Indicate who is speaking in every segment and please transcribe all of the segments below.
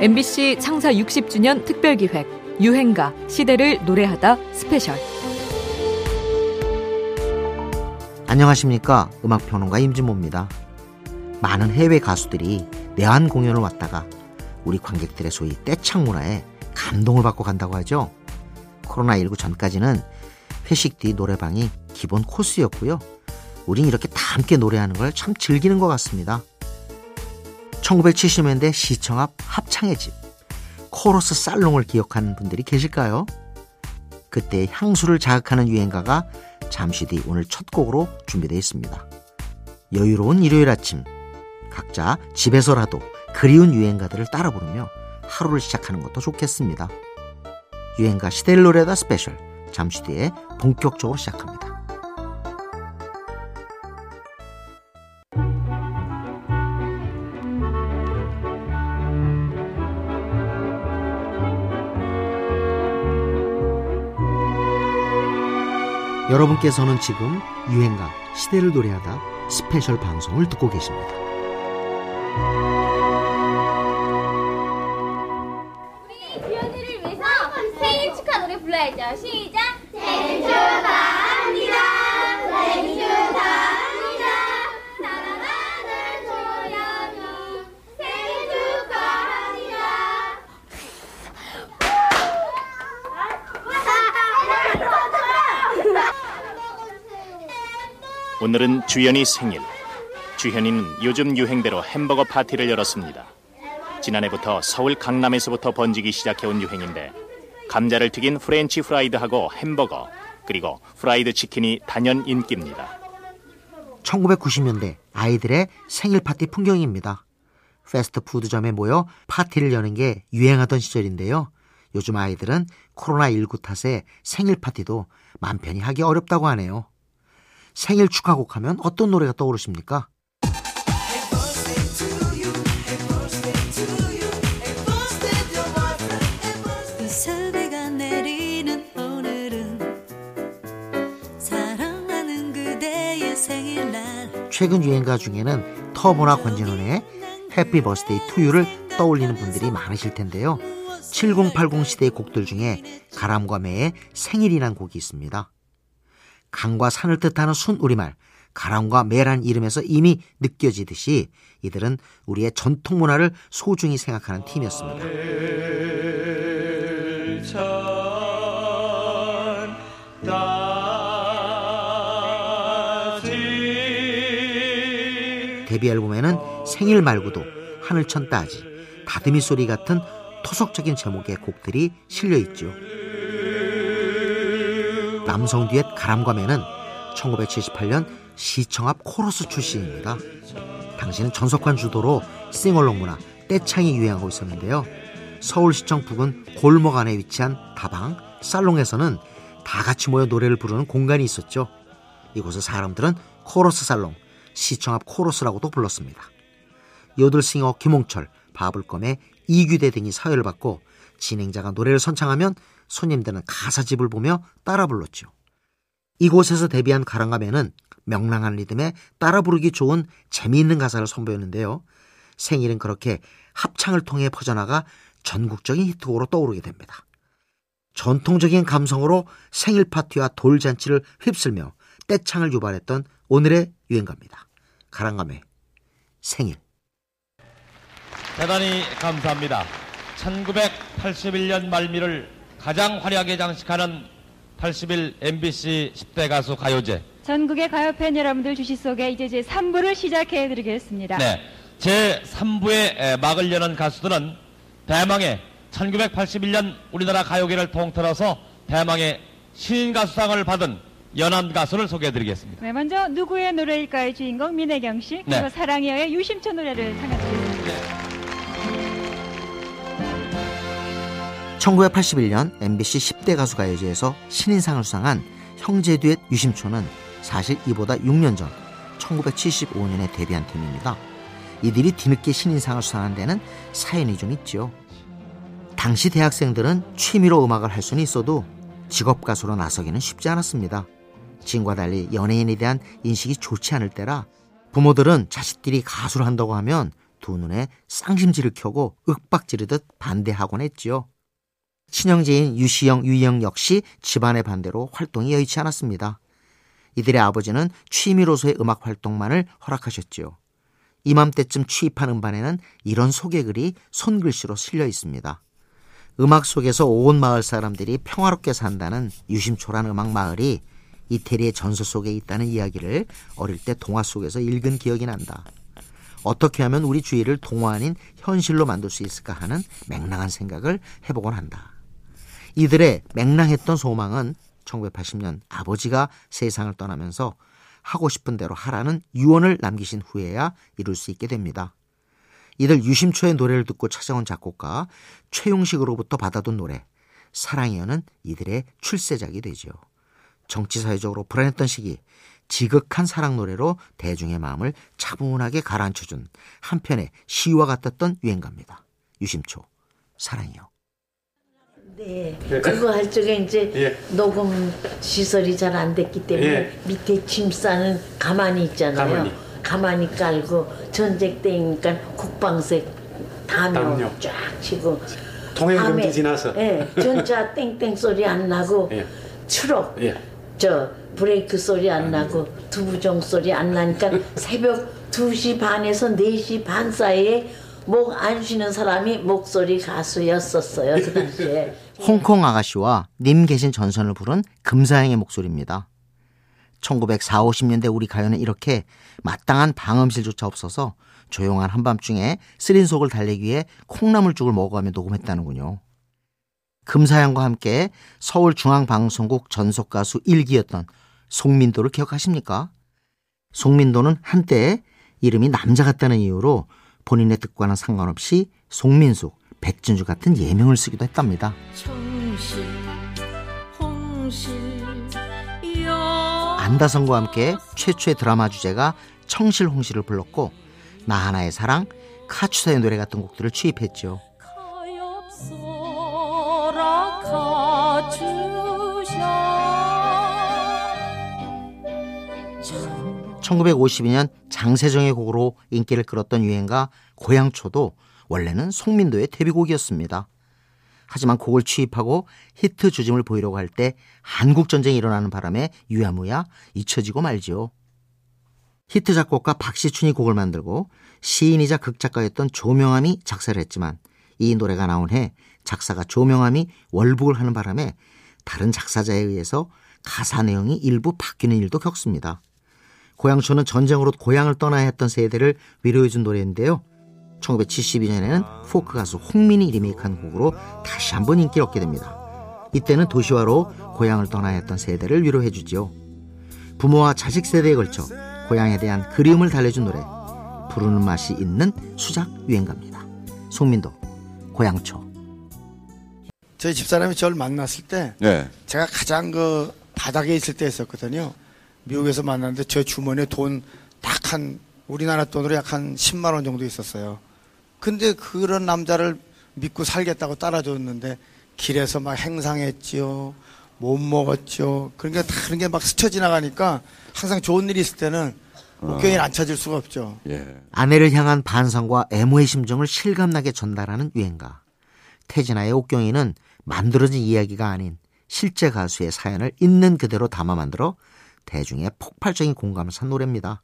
Speaker 1: MBC 창사 60주년 특별기획 유행가 시대를 노래하다 스페셜
Speaker 2: 안녕하십니까 음악평론가 임진모입니다. 많은 해외 가수들이 내한 공연을 왔다가 우리 관객들의 소위 떼창 문화에 감동을 받고 간다고 하죠. 코로나19 전까지는 회식 뒤 노래방이 기본 코스였고요. 우린 이렇게 다 함께 노래하는 걸 참 즐기는 것 같습니다. 1970년대 시청 앞 합창의 집, 코러스 살롱을 기억하는 분들이 계실까요? 그때 향수를 자극하는 유행가가 잠시 뒤 오늘 첫 곡으로 준비되어 있습니다. 여유로운 일요일 아침, 각자 집에서라도 그리운 유행가들을 따라 부르며 하루를 시작하는 것도 좋겠습니다. 유행가 노래다 스페셜, 잠시 뒤에 본격적으로 시작합니다. 여러분께서는 지금 유행가 시대를 노래하다 스페셜 방송을 듣고 계십니다.
Speaker 3: 우리 주연이를 위해서 생일 축하 노래 불러야죠. 시작. 생일 축하
Speaker 4: 오늘은 주현이 생일. 주현이는 요즘 유행대로 햄버거 파티를 열었습니다. 지난해부터 서울 강남에서부터 번지기 시작해온 유행인데 감자를 튀긴 프렌치 프라이드하고 햄버거 그리고 프라이드 치킨이 단연 인기입니다.
Speaker 2: 1990년대 아이들의 생일 파티 풍경입니다. 패스트푸드점에 모여 파티를 여는 게 유행하던 시절인데요. 요즘 아이들은 코로나19 탓에 생일 파티도 맘 편히 하기 어렵다고 하네요. 생일 축하곡 하면 어떤 노래가 떠오르십니까? 최근 유행가 중에는 터보나 권진원의 해피 버스데이 투유를 떠올리는 분들이 많으실 텐데요. 7080 시대의 곡들 중에 가람과 매의 생일이란 곡이 있습니다. 강과 산을 뜻하는 순우리말 가람과 매란 이름에서 이미 느껴지듯이 이들은 우리의 전통 문화를 소중히 생각하는 팀이었습니다. 데뷔 앨범에는 생일 말고도 하늘천 따지, 다듬이 소리 같은 토속적인 제목의 곡들이 실려 있죠. 남성 듀엣 가람과 매는 1978년 시청 앞 코러스 출신입니다. 당시는 전석환 주도로 싱얼롱 문화 떼창이 유행하고 있었는데요. 서울시청 부근 골목 안에 위치한 다방 살롱에서는 다 같이 모여 노래를 부르는 공간이 있었죠. 이곳의 사람들은 코러스 살롱, 시청 앞 코러스라고도 불렀습니다. 요들싱어 김홍철, 바블껌의 이규대 등이 사회를 맡고 진행자가 노래를 선창하면 손님들은 가사집을 보며 따라 불렀죠. 이곳에서 데뷔한 가람과 뫼는 명랑한 리듬에 따라 부르기 좋은 재미있는 가사를 선보였는데요. 생일은 그렇게 합창을 통해 퍼져나가 전국적인 히트곡으로 떠오르게 됩니다. 전통적인 감성으로 생일 파티와 돌잔치를 휩쓸며 떼창을 유발했던 오늘의 유행가입니다. 가랑가매 생일
Speaker 5: 대단히 감사합니다. 1981년 말미를 가장 화려하게 장식하는 81 MBC 10대 가수 가요제.
Speaker 6: 전국의 가요팬 여러분들 주시 속에 이제 제 3부를 시작해 드리겠습니다.
Speaker 5: 네. 제 3부의 막을 여는 가수들은 대망의 1981년 우리나라 가요계를 통틀어서 대망의 신인 가수상을 받은 연안 가수를 소개해 드리겠습니다.
Speaker 6: 네, 먼저 누구의 노래일까요? 주인공 민혜경 씨 그리고
Speaker 5: 네.
Speaker 6: 사랑이여의 유심초 노래를 상해드리겠습니다.
Speaker 2: 1981년 MBC 10대 가수 가요제에서 신인상을 수상한 형제 듀엣 유심초는 사실 이보다 6년 전 1975년에 데뷔한 팀입니다. 이들이 뒤늦게 신인상을 수상한 데는 사연이 좀 있죠. 당시 대학생들은 취미로 음악을 할 수는 있어도 직업 가수로 나서기는 쉽지 않았습니다. 지금과 달리 연예인에 대한 인식이 좋지 않을 때라 부모들은 자식들이 가수를 한다고 하면 두 눈에 쌍심지를 켜고 윽박지르듯 반대하곤 했지요. 친형제인 유시영, 유희영 역시 집안의 반대로 활동이 여의치 않았습니다. 이들의 아버지는 취미로서의 음악 활동만을 허락하셨지요. 이맘때쯤 취입한 음반에는 이런 소개글이 손글씨로 실려 있습니다. 음악 속에서 온 마을 사람들이 평화롭게 산다는 유심초란 음악 마을이 이태리의 전설 속에 있다는 이야기를 어릴 때 동화 속에서 읽은 기억이 난다. 어떻게 하면 우리 주위를 동화 아닌 현실로 만들 수 있을까 하는 맹랑한 생각을 해보곤 한다. 이들의 맹랑했던 소망은 1980년 아버지가 세상을 떠나면서 하고 싶은 대로 하라는 유언을 남기신 후에야 이룰 수 있게 됩니다. 이들 유심초의 노래를 듣고 찾아온 작곡가 최용식으로부터 받아둔 노래 사랑이여는 이들의 출세작이 되죠. 정치사회적으로 불안했던 시기 지극한 사랑 노래로 대중의 마음을 차분하게 가라앉혀준 한편의 시와 같았던 유행가입니다. 유심초 사랑이요.
Speaker 7: 네, 그거 할 적에 이제
Speaker 8: 예.
Speaker 7: 녹음 시설이 잘 안 됐기 때문에
Speaker 8: 예.
Speaker 7: 밑에 짐 싸는 가만히 있잖아요.
Speaker 8: 가만히.
Speaker 7: 가만히 깔고 전쟁 때니까 국방색 담요,
Speaker 8: 담요.
Speaker 7: 쫙 치고
Speaker 8: 통행금지
Speaker 7: 밤에,
Speaker 8: 지나서.
Speaker 7: 예, 전차 땡땡 소리 안 나고
Speaker 8: 예.
Speaker 7: 추록
Speaker 8: 예.
Speaker 7: 저 브레이크 소리 안 나고 두부정 소리 안 나니까 새벽 2시 반에서 4시 반 사이에 목 안 쉬는 사람이 목소리 가수였었어요 그 당시에
Speaker 2: 홍콩 아가씨와 님 계신 전선을 부른 금사양의 목소리입니다. 1940, 50년대 우리 가요는 이렇게 마땅한 방음실조차 없어서 조용한 한밤중에 쓰린 속을 달래기 위해 콩나물죽을 먹어가며 녹음했다는군요. 금사양과 함께 서울중앙방송국 전속가수 1기였던 송민도를 기억하십니까? 송민도는 한때 이름이 남자 같다는 이유로 본인의 뜻과는 상관없이 송민숙, 백진주 같은 예명을 쓰기도 했답니다.
Speaker 9: 청실 홍실
Speaker 2: 안다성과 함께 최초의 드라마 주제가 청실홍실을 불렀고 나 하나의 사랑, 카추사의 노래 같은 곡들을 취입했죠.
Speaker 9: 가엾어라 가주셔
Speaker 2: 1952년 장세정의 곡으로 인기를 끌었던 유행가 고향초도 원래는 송민도의 데뷔곡이었습니다. 하지만 곡을 취입하고 히트 주짐을 보이려고 할 때 한국 전쟁이 일어나는 바람에 유야무야 잊혀지고 말지요. 히트 작곡가 박시춘이 곡을 만들고 시인이자 극작가였던 조명암이 작사를 했지만 이 노래가 나온 해 작사가 조명암이 월북을 하는 바람에 다른 작사자에 의해서 가사 내용이 일부 바뀌는 일도 겪습니다. 고향초는 전쟁으로 고향을 떠나야 했던 세대를 위로해준 노래인데요. 1972년에는 포크 가수 홍민이 리메이크한 곡으로 다시 한번 인기를 얻게 됩니다. 이때는 도시화로 고향을 떠나야 했던 세대를 위로해주지요. 부모와 자식 세대에 걸쳐 고향에 대한 그리움을 달래준 노래 부르는 맛이 있는 수작 유행가입니다. 송민도 고향초
Speaker 10: 저희 집사람이 저를 만났을 때
Speaker 11: 네.
Speaker 10: 제가 가장 그 바닥에 있을 때였었거든요. 미국에서 만났는데 저 주머니에 돈 딱 한 우리나라 돈으로 약 한 10만 원 정도 있었어요. 근데 그런 남자를 믿고 살겠다고 따라줬는데 길에서 막 행상했지요. 못 먹었죠. 그러니까 다른 게 막 스쳐 지나가니까 항상 좋은 일이 있을 때는 옥경이를 안 찾을 수가 없죠.
Speaker 11: 예.
Speaker 2: 아내를 향한 반성과 애모의 심정을 실감나게 전달하는 유행가. 태진아의 옥경이는 만들어진 이야기가 아닌 실제 가수의 사연을 있는 그대로 담아 만들어 대중의 폭발적인 공감을 산 노래입니다.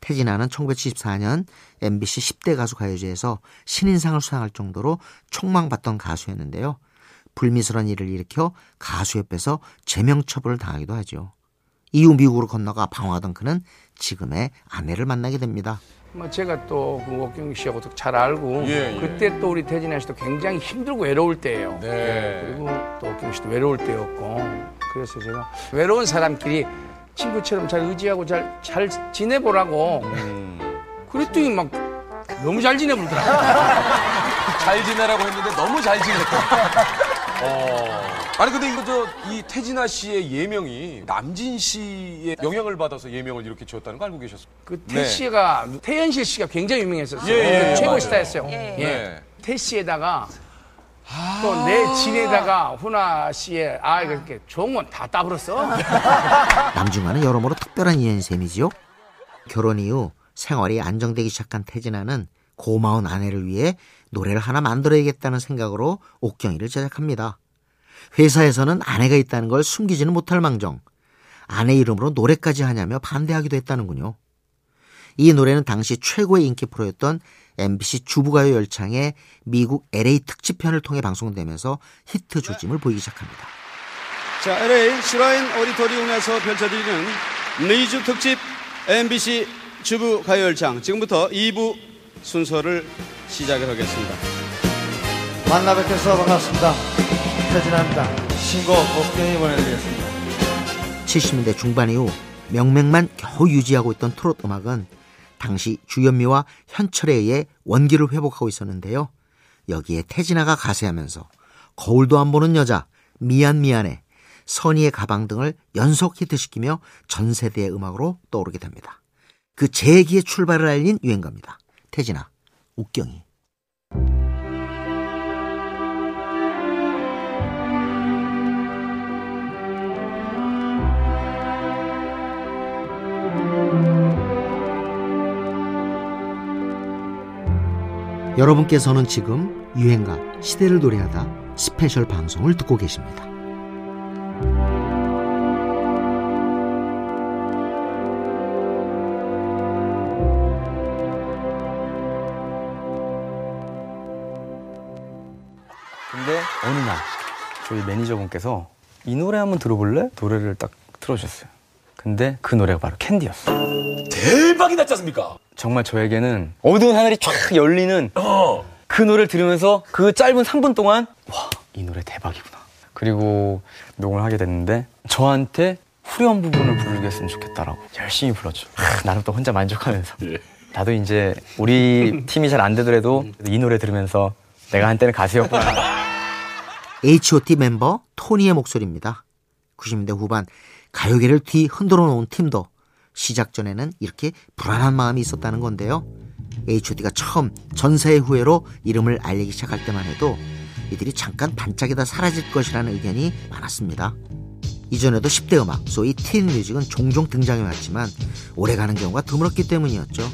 Speaker 2: 태진아는 1974년 MBC 10대 가수 가요제에서 신인상을 수상할 정도로 촉망받던 가수였는데요. 불미스러운 일을 일으켜 가수협회에서 제명처벌을 당하기도 하죠. 이후 미국으로 건너가 방황하던 그는 지금의 아내를 만나게 됩니다.
Speaker 12: 뭐 제가 또그 옥경 씨하고도 잘 알고
Speaker 11: 예, 예.
Speaker 12: 그때 또 우리 태진아 씨도 굉장히 힘들고 외로울 때예요.
Speaker 11: 네.
Speaker 12: 그리고 또 옥경 씨도 외로울 때였고 그래서 제가 외로운 사람끼리 친구처럼 잘 의지하고 잘 잘 지내보라고
Speaker 11: 음.
Speaker 12: 그랬더니 막 너무 잘 지내보더라고요.
Speaker 11: 잘 지내라고 했는데 너무 잘 지냈다. 어. 아니 근데 이거 저 이 태진아 씨의 예명이 남진 씨의 영향을 받아서 예명을 이렇게 지었다는 거 알고 계셨어요?
Speaker 12: 그
Speaker 11: 네.
Speaker 12: 태 씨가 태연실 씨가 굉장히 유명했었어요.
Speaker 11: 예, 예, 예,
Speaker 12: 최고
Speaker 11: 맞아요.
Speaker 12: 스타였어요.
Speaker 11: 예.
Speaker 12: 예.
Speaker 11: 네.
Speaker 12: 태 씨에다가 또 내 진에다가 훈아 씨의 아 이렇게 좋은 건 다 따버렸어.
Speaker 2: 남중과는 여러모로 특별한 인연셈이지요. 결혼 이후 생활이 안정되기 시작한 태진아는 고마운 아내를 위해 노래를 하나 만들어야겠다는 생각으로 옥경이를 제작합니다. 회사에서는 아내가 있다는 걸 숨기지는 못할 망정 아내 이름으로 노래까지 하냐며 반대하기도 했다는군요. 이 노래는 당시 최고의 인기 프로였던 MBC 주부가요 열창의 미국 LA 특집편을 통해 방송되면서 히트 조짐을 보이기 시작합니다.
Speaker 8: 자, LA 슈라인 오디토리움에서 펼쳐지는 리즈 특집 MBC 주부 가요 열창 지금부터 2부 순서를 시작을 하겠습니다.
Speaker 10: 만나 뵙겠어 반갑습니다. 태진합니다. 신곡 옥경이 보내드리겠습니다.
Speaker 2: 70년대 중반 이후 명맥만 겨우 유지하고 있던 트롯 음악은 당시 주현미와 현철에 의해 원기를 회복하고 있었는데요. 여기에 태진아가 가세하면서 거울도 안 보는 여자, 미안 미안해, 선의의 가방 등을 연속 히트시키며 전 세대의 음악으로 떠오르게 됩니다. 그 재기의 출발을 알린 유행가입니다. 태진아, 옥경이. 여러분께서는 지금 유행가 시대를 노래하다 스페셜 방송을 듣고 계십니다.
Speaker 13: 근데 어느 날 저희 매니저분께서 이 노래 한번 들어볼래? 노래를 딱 틀어주셨어요. 근데 그 노래가 바로 캔디였어.
Speaker 11: 대박이 났지 않습니까?
Speaker 13: 정말 저에게는 어두운 하늘이 쫙 열리는 그 노래를 들으면서 그 짧은 3분 동안 와, 이 노래 대박이구나. 그리고 녹음을 하게 됐는데 저한테 후렴 부분을 부르겠으면 좋겠다라고 열심히 불렀죠. 아, 나름 또 혼자 만족하면서. 나도 이제 우리 팀이 잘 안 되더라도 이 노래 들으면서 내가 한때는 가수였구나.
Speaker 2: H.O.T 멤버 토니의 목소리입니다. 90년대 후반 가요계를 뒤 흔들어 놓은 팀도 시작 전에는 이렇게 불안한 마음이 있었다는 건데요. H.O.T가 처음 전사의 후예로 이름을 알리기 시작할 때만 해도 이들이 잠깐 반짝이다 사라질 것이라는 의견이 많았습니다. 이전에도 10대 음악, 소위 틴 뮤직은 종종 등장해왔지만 오래가는 경우가 드물었기 때문이었죠.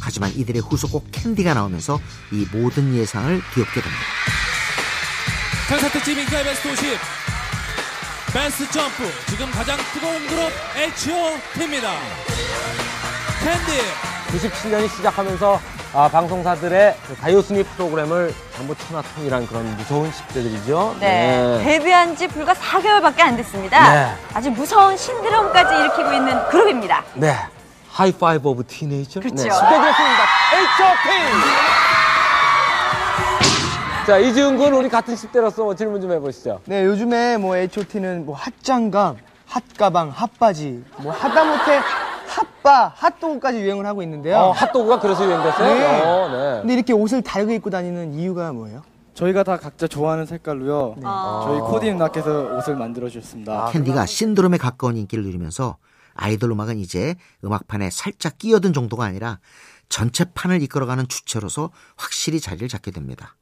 Speaker 2: 하지만 이들의 후속곡 캔디가 나오면서 이 모든 예상을 뒤엎게 됩니다.
Speaker 14: 특집 인기가요 베스트 50 베스트 점프 지금 가장 뜨거운 그룹 H.O.T입니다 캔디
Speaker 15: 97년이 시작하면서 아, 방송사들의 그 가요 순위 프로그램을 전부 천하통일한 그런 무서운 10대들이죠.
Speaker 16: 네. 데뷔한 지 불과 4개월밖에 안 됐습니다.
Speaker 15: 네.
Speaker 16: 아주 무서운 신드롬까지 일으키고 있는 그룹입니다.
Speaker 15: 네. High-five of Teenager.
Speaker 16: 그렇죠.
Speaker 15: 네. 10대들였습니다. H.O.T. 자, 이지훈 군 우리 같은 10대로서 뭐 질문 좀 해보시죠.
Speaker 17: 네, 요즘에 뭐 H.O.T는 뭐 핫장갑, 핫가방, 핫바지, 뭐 하다못해 핫바, 핫도그까지 유행을 하고 있는데요.
Speaker 15: 어, 핫도그가 그래서 유행됐어요?
Speaker 17: 네.
Speaker 15: 어, 네.
Speaker 17: 근데 이렇게 옷을 다르게 입고 다니는 이유가 뭐예요?
Speaker 18: 저희가 다 각자 좋아하는 색깔로요. 저희 코디 누나께서 옷을 만들어 주셨습니다.
Speaker 2: 캔디가 신드롬에 가까운 인기를 누리면서 아이돌 음악은 이제 음악판에 살짝 끼어든 정도가 아니라 전체 판을 이끌어가는 주체로서 확실히 자리를 잡게 됩니다.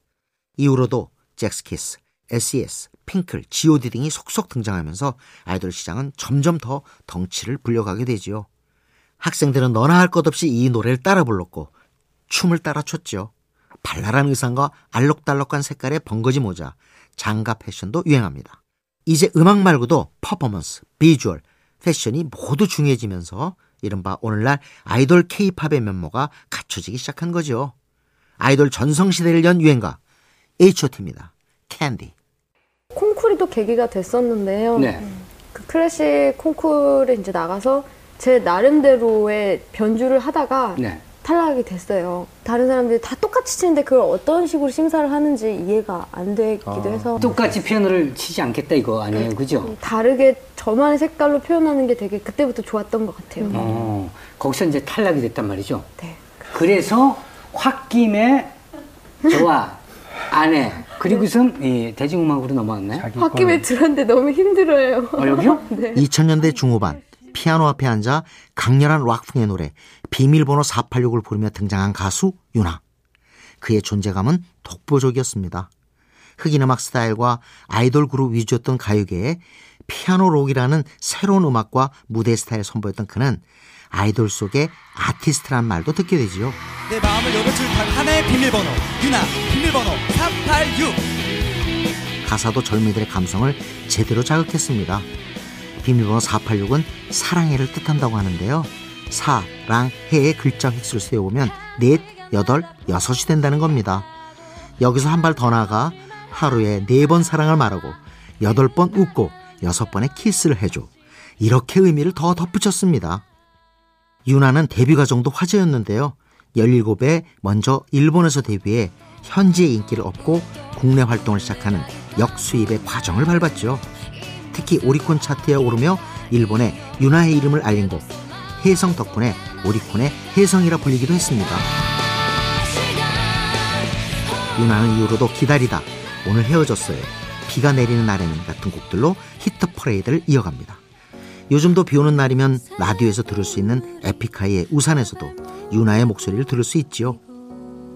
Speaker 2: 이후로도 잭스키스, SES, 핑클, G.O.D 등이 속속 등장하면서 아이돌 시장은 점점 더 덩치를 불려가게 되지요. 학생들은 너나 할 것 없이 이 노래를 따라 불렀고 춤을 따라 췄죠. 발랄한 의상과 알록달록한 색깔의 벙거지 모자, 장갑 패션도 유행합니다. 이제 음악 말고도 퍼포먼스, 비주얼, 패션이 모두 중요해지면서 이른바 오늘날 아이돌 케이팝의 면모가 갖춰지기 시작한 거죠. 아이돌 전성시대를 연 유행가 H.O.T입니다. 캔디.
Speaker 19: 콩쿠르도 계기가 됐었는데요.
Speaker 13: 네.
Speaker 19: 그 클래식 콩쿠르에 이제 나가서 제 나름대로의 변주를 하다가
Speaker 13: 네.
Speaker 19: 탈락이 됐어요. 다른 사람들이 다 똑같이 치는데 그걸 어떤 식으로 심사를 하는지 이해가 안 되기도 해서
Speaker 20: 똑같이 피아노를 치지 않겠다 이거 아니에요, 그죠?
Speaker 19: 다르게 저만의 색깔로 표현하는 게 되게 그때부터 좋았던 것 같아요.
Speaker 20: 어, 거기서 이제 탈락이 됐단 말이죠.
Speaker 19: 네.
Speaker 20: 그래서 홧김에 저와 아내 그리고서 이 대중음악으로 넘어왔나요?
Speaker 19: 홧김에 들었는데 너무 힘들어요.
Speaker 20: 어, 여기요?
Speaker 19: 네.
Speaker 2: 2000년대 중후반 피아노 앞에 앉아 강렬한 락풍의 노래 비밀번호 486을 부르며 등장한 가수 유나. 그의 존재감은 독보적이었습니다. 흑인 음악 스타일과 아이돌 그룹 위주였던 가요계에 피아노 록이라는 새로운 음악과 무대 스타일을 선보였던 그는 아이돌 속의 아티스트란 말도 듣게 되지요.
Speaker 21: 내 마음을 열어줄 단 하나의 비밀번호 유나 비밀번호 386
Speaker 2: 가사도 젊은이들의 감성을 제대로 자극했습니다. 비밀번호 486은 사랑해를 뜻한다고 하는데요. 사랑해의 글자 획수를 세어보면 넷, 여덟, 여섯이 된다는 겁니다. 여기서 한 발 더 나아가 하루에 네 번 사랑을 말하고 여덟 번 웃고 여섯 번의 키스를 해줘. 이렇게 의미를 더 덧붙였습니다. 유나는 데뷔 과정도 화제였는데요. 17에 먼저 일본에서 데뷔해 현지의 인기를 얻고 국내 활동을 시작하는 역수입의 과정을 밟았죠. 특히 오리콘 차트에 오르며 일본에 유나의 이름을 알린 곡 혜성 덕분에 오리콘의 혜성이라 불리기도 했습니다. 윤하는 이후로도 기다리다 오늘 헤어졌어요. 비가 내리는 날에는 같은 곡들로 히트 퍼레이드를 이어갑니다. 요즘도 비 오는 날이면 라디오에서 들을 수 있는 에픽하이의 우산에서도 윤하의 목소리를 들을 수 있지요.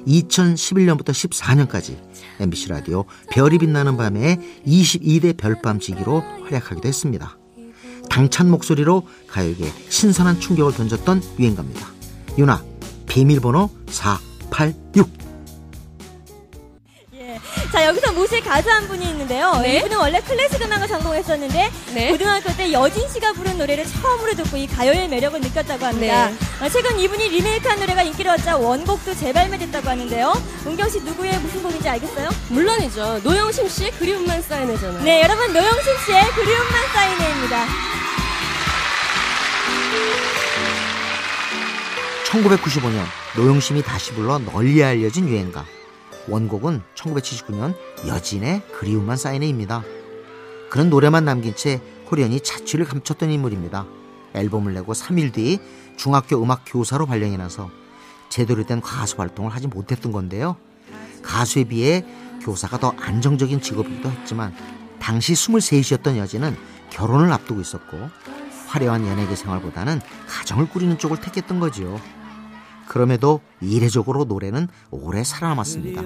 Speaker 2: 2011년부터 14년까지 MBC 라디오 별이 빛나는 밤에 22대 별밤지기로 활약하기도 했습니다. 당찬 목소리로 가요계에 신선한 충격을 던졌던 유행가입니다. 유나 비밀번호 486
Speaker 22: 자 여기서 모실 가수 한 분이 있는데요.
Speaker 23: 네?
Speaker 22: 이분은 원래 클래식 음악을 전공했었는데
Speaker 23: 네.
Speaker 22: 고등학교 때 여진 씨가 부른 노래를 처음으로 듣고 이 가요의 매력을 느꼈다고 합니다.
Speaker 23: 네.
Speaker 22: 어, 최근 이분이 리메이크한 노래가 인기를 얻자 원곡도 재발매됐다고 하는데요. 은경 씨 누구의 무슨 곡인지 알겠어요?
Speaker 23: 물론이죠. 노영심 씨의 그리움만 쌓이네잖아요.
Speaker 22: 네 여러분 노영심 씨의 그리움만 쌓이네입니다.
Speaker 2: 1995년 노용심이 다시 불러 널리 알려진 유행가 원곡은 1979년 여진의 그리움만 사인해입니다. 그는 노래만 남긴 채 호련히 자취를 감췄던 인물입니다. 앨범을 내고 3일 뒤 중학교 음악 교사로 발령이 나서 제대로 된 가수 활동을 하지 못했던 건데요. 가수에 비해 교사가 더 안정적인 직업이기도 했지만 당시 23이었던 여진은 결혼을 앞두고 있었고 화려한 연예계 생활보다는 가정을 꾸리는 쪽을 택했던 거지요. 그럼에도 이례적으로 노래는 오래 살아남았습니다.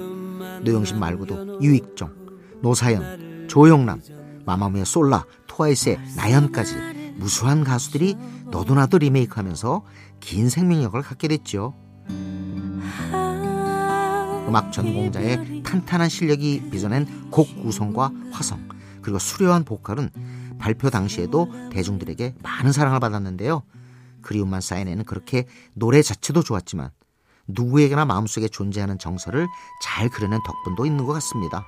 Speaker 2: 노영심 말고도 유익정, 노사연, 조영남, 마마무의 솔라, 트와이스의 나연까지 무수한 가수들이 너도나도 리메이크하면서 긴 생명력을 갖게 됐죠. 음악 전공자의 탄탄한 실력이 빚어낸 곡 구성과 화성 그리고 수려한 보컬은 발표 당시에도 대중들에게 많은 사랑을 받았는데요. 그리움만 쌓인에는 그렇게 노래 자체도 좋았지만 누구에게나 마음속에 존재하는 정서를 잘 그려낸 덕분도 있는 것 같습니다.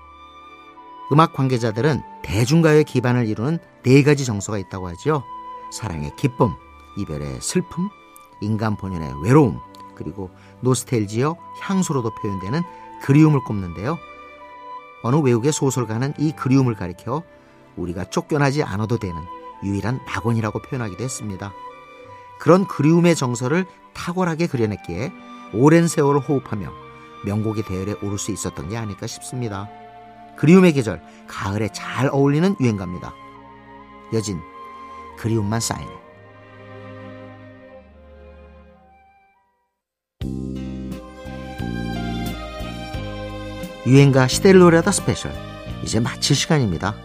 Speaker 2: 음악 관계자들은 대중가요의 기반을 이루는 네 가지 정서가 있다고 하죠. 사랑의 기쁨, 이별의 슬픔, 인간 본연의 외로움, 그리고 노스텔지어 향수로도 표현되는 그리움을 꼽는데요. 어느 외국의 소설가는 이 그리움을 가리켜 우리가 쫓겨나지 않아도 되는 유일한 낙원이라고 표현하기도 했습니다. 그런 그리움의 정서를 탁월하게 그려냈기에 오랜 세월을 호흡하며 명곡의 대열에 오를 수 있었던 게 아닐까 싶습니다. 그리움의 계절, 가을에 잘 어울리는 유행가입니다. 여진, 그리움만 쌓이네. 유행가 시대를 노래하다 스페셜. 이제 마칠 시간입니다.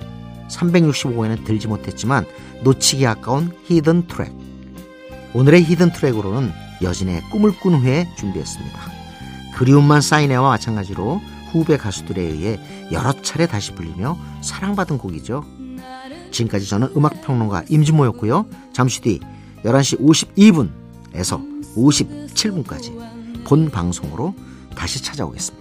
Speaker 2: 365회는 들지 못했지만 놓치기 아까운 hidden track. 오늘의 hidden track으로는 여진의 꿈을 꾼 후에 준비했습니다. 그리움만 쌓이네와 마찬가지로 후배 가수들에 의해 여러 차례 다시 불리며 사랑받은 곡이죠. 지금까지 저는 음악평론가 임진모였고요. 잠시 뒤 11시 52분에서 57분까지 본 방송으로 다시 찾아오겠습니다.